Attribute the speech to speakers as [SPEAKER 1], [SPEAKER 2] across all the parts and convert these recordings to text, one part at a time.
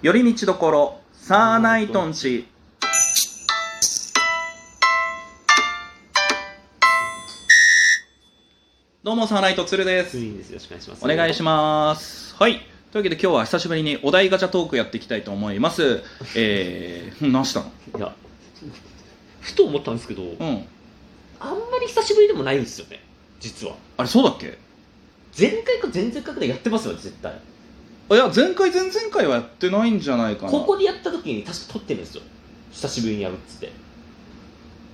[SPEAKER 1] 寄り道どころサーナイトンチ。どうもサーナイトツルです。
[SPEAKER 2] ツインです。よろしくお願いします。
[SPEAKER 1] お願いします。はい。というわけで今日は久しぶりにお題ガチャトークやっていきたいと思います。えー、何したの？
[SPEAKER 2] いやふと思ったんですけど、
[SPEAKER 1] うん。
[SPEAKER 2] あんまり久しぶりでもないんですよね実は
[SPEAKER 1] あれそうだっけ
[SPEAKER 2] 前回か前々回くらいやってますよ絶対
[SPEAKER 1] いや前回前々回はやってないんじゃないかな。
[SPEAKER 2] ここでやった時に確か撮ってるんですよ。久しぶりにやるっつって。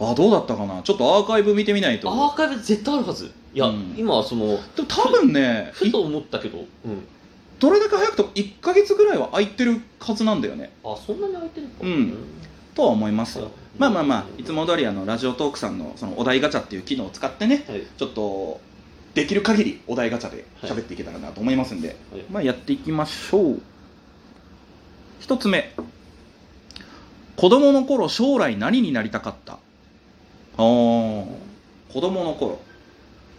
[SPEAKER 1] あどうだったかな。ちょっかアーカイブ見てみないと。
[SPEAKER 2] アーカイブ絶対あるはず。いや、
[SPEAKER 1] うん。
[SPEAKER 2] 今はその
[SPEAKER 1] でも多分ねい
[SPEAKER 2] ふと思ったけどうん。
[SPEAKER 1] どれだけ早くても1か月ぐらいは空いてるはずなんだよね。
[SPEAKER 2] あそんなに空いてるのか。
[SPEAKER 1] うん。とは思いますまあまあまあいつも通りあのラジオトークさんのそのお題ガチャっていう機能を使ってね
[SPEAKER 2] はい。
[SPEAKER 1] ちょっとできる限りお題ガチャで喋っていけたらなと思いますんで、
[SPEAKER 2] はい。
[SPEAKER 1] まあやっていきましょう。一つ目。子供の頃将来何になりたかった？ああ子供の頃。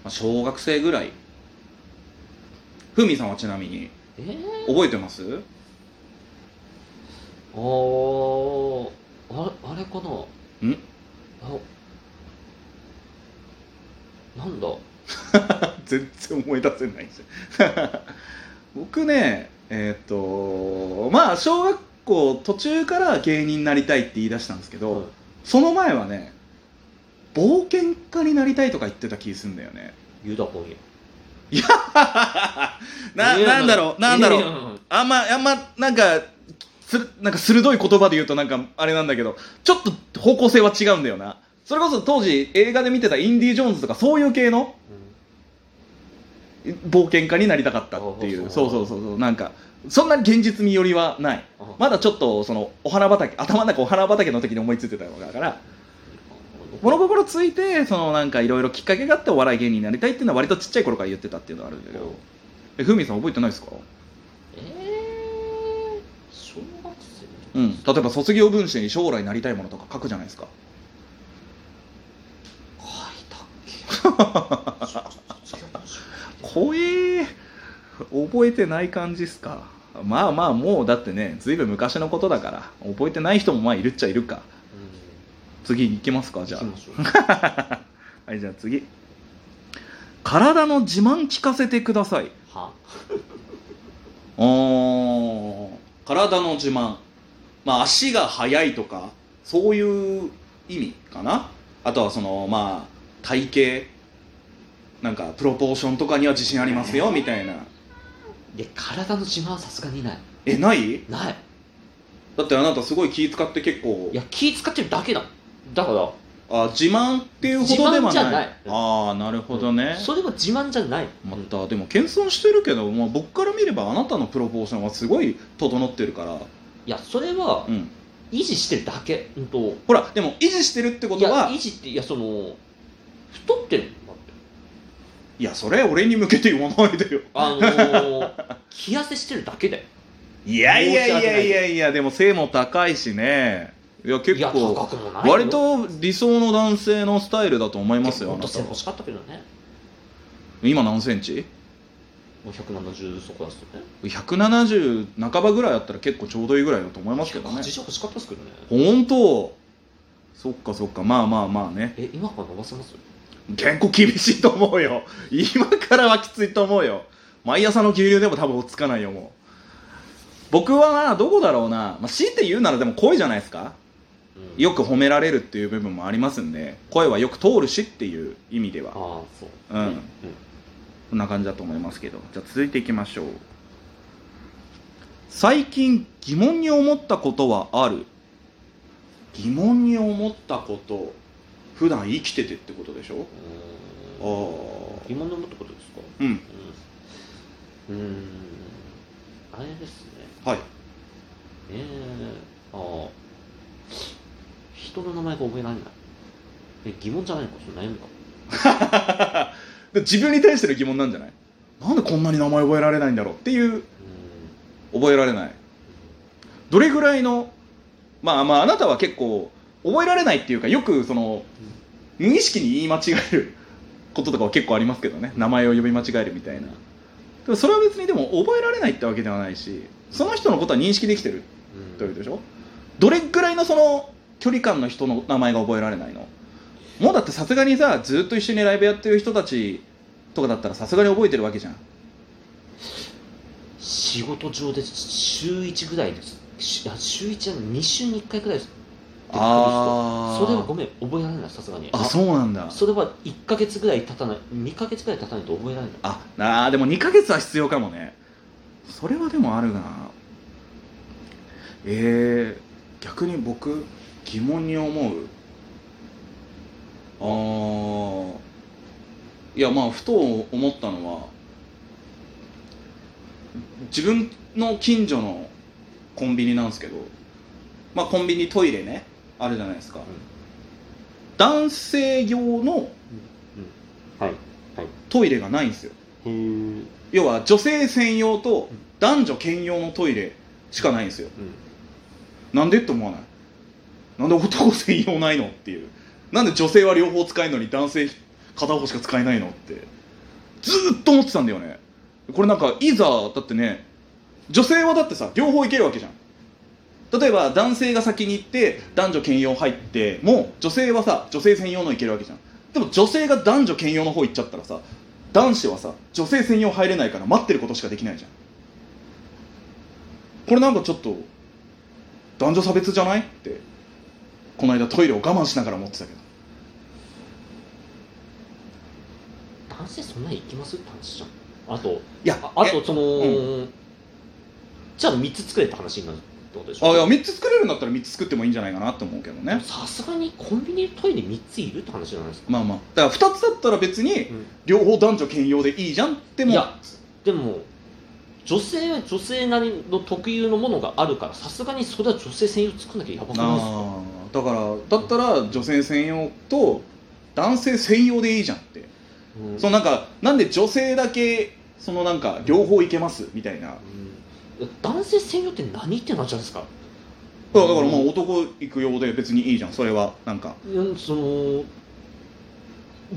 [SPEAKER 1] まあ小学生ぐらい。ふみさんはちなみに。
[SPEAKER 2] えー、
[SPEAKER 1] 覚えてます？
[SPEAKER 2] あー。ああれかな？ん？あなんだ？
[SPEAKER 1] 全然思い出せないんですよ。僕ねえーっ、とまあ小学校途中から芸人になりたいって言い出したんですけど、
[SPEAKER 2] はい。
[SPEAKER 1] その前はね冒険家になりたいとか言ってた気するんだよね。
[SPEAKER 2] ユダ本屋
[SPEAKER 1] ない
[SPEAKER 2] や
[SPEAKER 1] なんだろうなんだろ
[SPEAKER 2] いう
[SPEAKER 1] あんまあんまなんかするなんか鋭い言葉で言うとなんかあれなんだけどちょっと方向性は違うんだよな。それこそ当時映画で見てたインディ・ジョーンズとかそういう系の冒険家になりたかったっていう。
[SPEAKER 2] あ
[SPEAKER 1] そうそうそうそう。なんかそんなに現実味よりはない。
[SPEAKER 2] あ
[SPEAKER 1] まだちょっとそのお花畑頭の中お花畑の時に思いついてたのだから物心ついてそのなんかいろいろきっかけがあってお笑い芸人になりたいっていうのは割とちっちゃい頃から言ってたっていうのはあるんだけど。えふみさん覚えてないですか？
[SPEAKER 2] えー、小学生？
[SPEAKER 1] うん。例えば卒業文集に将来なりたいものとか書くじゃないですか
[SPEAKER 2] 書いたっけ
[SPEAKER 1] 怖え覚えてない感じっすか？まあまあもうだってねずいぶん昔のことだから覚えてない人もまあいるっちゃいるか。次行きますかじゃあ。はいじゃあ次。体の自慢聞かせてください。
[SPEAKER 2] は？
[SPEAKER 1] おー体の自慢。まあ足が速いとかそういう意味かな。あとはそのまあ体型。なんかプロポーションとかには自信ありますよみたいない
[SPEAKER 2] や体の自慢はさすがにない。
[SPEAKER 1] えない？
[SPEAKER 2] ない。
[SPEAKER 1] だってあなたすごい気使って結構。
[SPEAKER 2] いや気使ってるだけだ。だから
[SPEAKER 1] あ自慢っていうほどではない。ああなるほどね、
[SPEAKER 2] それは自慢じゃない。
[SPEAKER 1] またでも謙遜してるけど、まあ、僕から見ればあなたのプロポーションはすごい整ってるから、
[SPEAKER 2] いやそれは
[SPEAKER 1] うん、
[SPEAKER 2] 維持してるだけ。うんと
[SPEAKER 1] ほらでも維持してるってことは
[SPEAKER 2] 維持っていやその太ってる
[SPEAKER 1] いやそれ俺に向けて言わないでよ。
[SPEAKER 2] あのー、気痩せしてるだけだよ。
[SPEAKER 1] いやいやいやいやいやでも背も高いしね。いや結構割と理想の男性のスタイルだと思いますよ
[SPEAKER 2] も
[SPEAKER 1] あなた。は
[SPEAKER 2] っと背欲しかったけどね。
[SPEAKER 1] 今何センチ？
[SPEAKER 2] もう170そこだすとね。
[SPEAKER 1] 170半ばぐらいあったら結構ちょうどいいぐらいだと思いますけどね。
[SPEAKER 2] 180欲しかったですけどね。
[SPEAKER 1] 本当。そっかそっか。まあまあまあね。
[SPEAKER 2] え今から伸ばせます？
[SPEAKER 1] 結構厳しいと思うよ。今からはきついと思うよ。毎朝の牛乳でも多分落ち着かないよもう。僕はなどこだろうな、まあ、強いて言うならでも声じゃないですか。
[SPEAKER 2] うん。
[SPEAKER 1] よく褒められるっていう部分もありますんで声はよく通るしっていう意味では。
[SPEAKER 2] ああそう。
[SPEAKER 1] うん。こんな感じだと思いますけど。じゃあ続いていきましょう。最近疑問に思ったことはある？疑問に思ったこと普段生きててってことでしょ？ああ
[SPEAKER 2] 疑問に思ったことですか？
[SPEAKER 1] うん。
[SPEAKER 2] うん。あれですね。
[SPEAKER 1] はい。
[SPEAKER 2] えー、ああ人の名前が覚えられない。え疑問じゃないのか？それ悩みか
[SPEAKER 1] で自分に対しての疑問なんじゃない？なんでこんなに名前覚えられないんだろうっていう
[SPEAKER 2] う
[SPEAKER 1] 覚えられない。どれぐらいのまあまああなたは結構覚えられないっていうかよくその無意識に言い間違える こととかは結構ありますけどね。名前を呼び間違えるみたいな。でもそれは別にでも覚えられないってわけではないしその人のことは認識できてるというでしょ？どれぐらいのその距離感の人の名前が覚えられないの？もうだってさすがにさずっと一緒にライブやってる人たちとかだったらさすがに覚えてるわけじゃん。
[SPEAKER 2] 仕事上で週1ぐらいです。週1じゃない2週に1回ぐらいです。
[SPEAKER 1] あー。
[SPEAKER 2] それはごめん覚えられないさすがに。
[SPEAKER 1] あそうなんだ。
[SPEAKER 2] それは1か月ぐらい経たない2か月ぐらい経たないと覚えられない。
[SPEAKER 1] ああーでも2ヶ月は必要かもね。それはでもあるな。えー、逆に僕疑問に思う。あー。いやまあふと思ったのは自分の近所のコンビニなんですけどまあコンビニトイレねあるじゃないですか、男性用の
[SPEAKER 2] はい。はい。
[SPEAKER 1] トイレがないんですよ。要は女性専用と男女兼用のトイレしかないんですよ。
[SPEAKER 2] うん。
[SPEAKER 1] なんでって思わない？なんで男専用ないのっていう。なんで女性は両方使えるのに男性片方しか使えないのって。ずーっと思ってたんだよね。これなんかいざだってね女性はだってさ両方いけるわけじゃん例えば男性が先に行って男女兼用入っても女性はさ女性専用のいけるわけじゃん。でも女性が男女兼用の方行っちゃったらさ男子はさ女性専用入れないから待ってることしかできないじゃん。これなんかちょっと男女差別じゃない？ってこの間トイレを我慢しながら思ってたけど。
[SPEAKER 2] 男性そんなに行きます？って話じゃん。あと
[SPEAKER 1] いや
[SPEAKER 2] ああとその、
[SPEAKER 1] う
[SPEAKER 2] じゃあ3つ作れって話になるってことでしょ
[SPEAKER 1] あいや3つ作れるんだったら3つ作ってもいいんじゃないかなって思うけどね。
[SPEAKER 2] さすがにコンビニトイレ3ついるって話じゃないですか、
[SPEAKER 1] まあまあ。だから2つだったら別に
[SPEAKER 2] うん。
[SPEAKER 1] 両方男女兼用でいいじゃんっても。
[SPEAKER 2] いやでも女性は女性なりの特有のものがあるからさすがにそれは女性専用作んなきゃやばくないですか？
[SPEAKER 1] あー。だからだったら女性専用と男性専用でいいじゃんって。
[SPEAKER 2] うん。
[SPEAKER 1] そのなんかなんで女性だけそのなんか両方いけます？みたいな。
[SPEAKER 2] うん男性専用って何ってなっちゃうんですか？
[SPEAKER 1] だからだからもう男行く用で別にいいじゃんそれはなんか。
[SPEAKER 2] うんその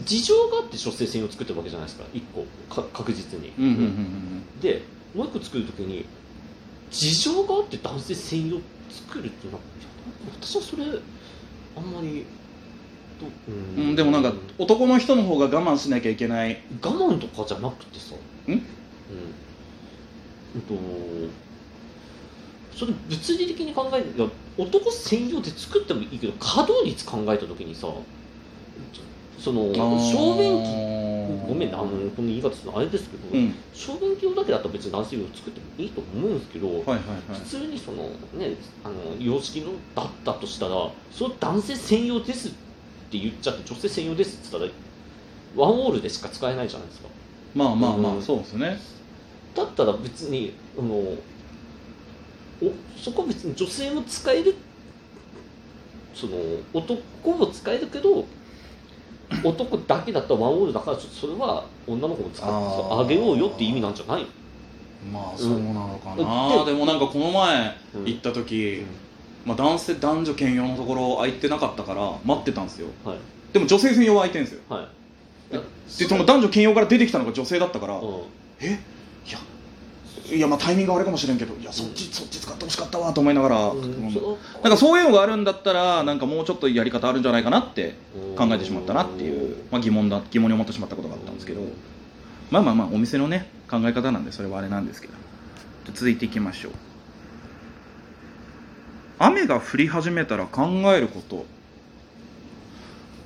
[SPEAKER 2] 事情があって女性専用作ってるわけじゃないですか1個か確実に、
[SPEAKER 1] うんうんうんうん。
[SPEAKER 2] でもう1個作るときに事情があって男性専用作るっていうのはいや私はそれあんまりう
[SPEAKER 1] ん、でもなんか男の人の方が我慢しなきゃいけない。
[SPEAKER 2] 我慢とかじゃなくてさ。
[SPEAKER 1] ん？
[SPEAKER 2] うんうんとそれ物理的に考えるいや男専用で作ってもいいけど稼働率考えた時にさその小便器ごめんねあのこの言い方するのあれですけど、
[SPEAKER 1] うん。
[SPEAKER 2] 小便器用だけだったら別に男性用作ってもいいと思うんですけど、
[SPEAKER 1] はいはいはい。
[SPEAKER 2] 普通にそのねあの洋式のだったとしたらそれ男性専用ですって言っちゃって女性専用ですって言ったらワンオールでしか使えないじゃないですか。
[SPEAKER 1] まあまあまあ
[SPEAKER 2] うん。
[SPEAKER 1] そうですね
[SPEAKER 2] だったら別にあのおそこは別に女性も使えるその男も使えるけど男だけだったらワンオールだからそれは女の子も使って
[SPEAKER 1] あ
[SPEAKER 2] げようよって意味なんじゃない
[SPEAKER 1] まあそうなのか
[SPEAKER 2] うん。
[SPEAKER 1] な、でもなんかこの前
[SPEAKER 2] うん。
[SPEAKER 1] 行った時、まあ、男性男女兼用のところ空いてなかったから待ってたんですよ。
[SPEAKER 2] はい。
[SPEAKER 1] でも女性専用は空いてるんですよ。
[SPEAKER 2] はい。
[SPEAKER 1] ででその男女兼用から出てきたのが女性だったから、
[SPEAKER 2] うん。
[SPEAKER 1] え？いやいやまあタイミングはあれかもしれんけどいやそっち、そっち使ってほしかったわと思いながら、
[SPEAKER 2] うん。
[SPEAKER 1] なんかそういうのがあるんだったらなんかもうちょっとやり方あるんじゃないかなって考えてしまったなっていう、まあ、疑問だ疑問に思ってしまったことがあったんですけどまあまあまあお店のね考え方なんでそれはあれなんですけど。続いていきましょう。雨が降り始めたら考えること。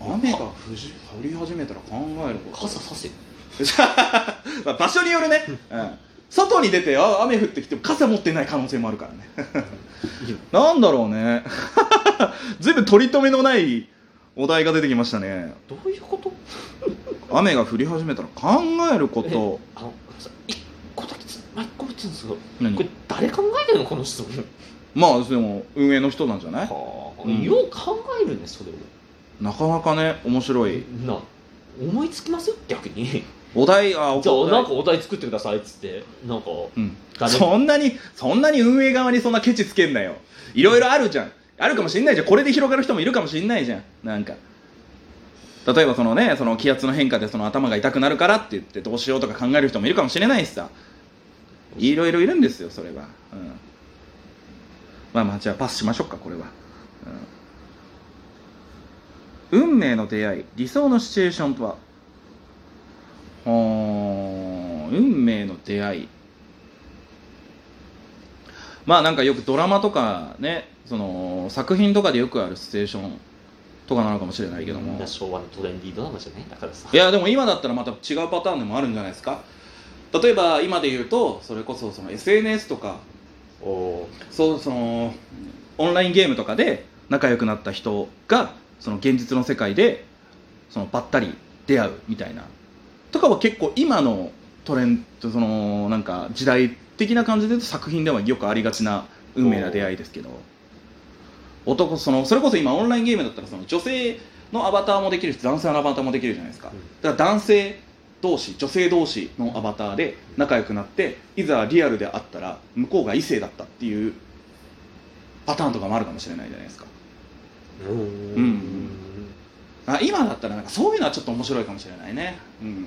[SPEAKER 1] 雨が降り降り始めたら考えること。
[SPEAKER 2] 傘させ
[SPEAKER 1] まあ場所によるね、うん、外に出てあ雨降ってきても傘持ってない可能性もあるからね。なんだろうね。ずいぶん取り留めのないお題が出てきましたね。
[SPEAKER 2] どういうこと？
[SPEAKER 1] 雨が降り始めたら考えること。
[SPEAKER 2] えあのさ一個だけつ巻き込めてるんですよ
[SPEAKER 1] 何？
[SPEAKER 2] これ誰考えてるのこの質問？
[SPEAKER 1] まあでも運営の人なんじゃない？
[SPEAKER 2] はあ、
[SPEAKER 1] うん
[SPEAKER 2] よう考えるねそれを。
[SPEAKER 1] なかなかね面白い。
[SPEAKER 2] な思いつきます？逆に
[SPEAKER 1] お題あ
[SPEAKER 2] じゃ
[SPEAKER 1] お題
[SPEAKER 2] あなんかお題作ってくださいっつってなんか
[SPEAKER 1] うん、
[SPEAKER 2] 誰
[SPEAKER 1] そんなにそんなに運営側にそんなケチつけんなよ。いろいろあるじゃん。あるかもしんないじゃん。これで広がる人もいるかもしんないじゃん。なんか。例えばそのねその気圧の変化でその頭が痛くなるからって言ってどうしようとか考える人もいるかもしれないしさ。いろいろいるんですよそれは、うん、まあまあじゃあパスしましょうかこれは、うん。運命の出会い理想のシチュエーションとははー運命の出会い。まあなんかよくドラマとかねその作品とかでよくあるシチュエーションとかなのかもしれないけども。
[SPEAKER 2] 昭和のトレンディードラマじゃないだからさ
[SPEAKER 1] いやでも今だったらまた違うパターンでもあるんじゃないですか。例えば今で言うとそれこそその SNS とか
[SPEAKER 2] おお
[SPEAKER 1] そうそのオンラインゲームとかで仲良くなった人がその現実の世界でそのばったり出会うみたいな。とかは結構今のトレンドそのなんか時代的な感じで言うと作品ではよくありがちな運命な出会いですけど男そのそれこそ今オンラインゲームだったらその女性のアバターもできるし男性のアバターもできるじゃないですか。だから男性同士女性同士のアバターで仲良くなっていざリアルで会ったら向こうが異性だったっていうパターンとかもあるかもしれないじゃないですか。
[SPEAKER 2] うん。
[SPEAKER 1] うん。あ今だったらなんかそういうのはちょっと面白いかもしれないね。うん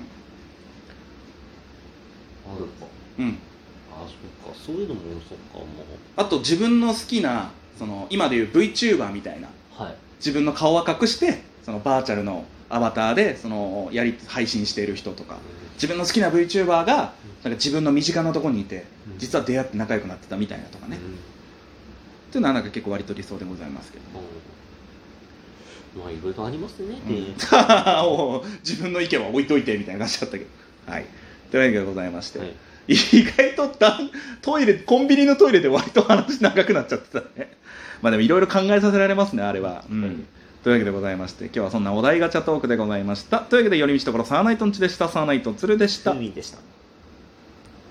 [SPEAKER 2] あるか。
[SPEAKER 1] うん。
[SPEAKER 2] あそっか。そういうのもそっかも
[SPEAKER 1] あと自分の好きなその今でいう VTuber みたいな。
[SPEAKER 2] うはい。
[SPEAKER 1] 自分の顔は隠してそのバーチャルのアバターでそのやり配信している人とか。自分の好きな VTuber がなんか自分の身近なところにいて
[SPEAKER 2] うん。
[SPEAKER 1] 実は出会って仲良くなってたみたいなとかね、
[SPEAKER 2] うん。
[SPEAKER 1] っていうのはなんか結構割と理想でございますけど。
[SPEAKER 2] うん。まあいろいろありますね、
[SPEAKER 1] うん。自分の意見は置いといてみたいな感じだったけど。はいというわけでございまして、
[SPEAKER 2] はい。
[SPEAKER 1] 意外とだトイレコンビニのトイレで割と話長くなっちゃってたね。まあでもいろいろ考えさせられますねあれは、うん。
[SPEAKER 2] はい。
[SPEAKER 1] というわけでございまして今日はそんなお題ガチャトークでございました。というわけで寄り道ところサーナイトンチでした。サーナイトンツルでした。
[SPEAKER 2] でした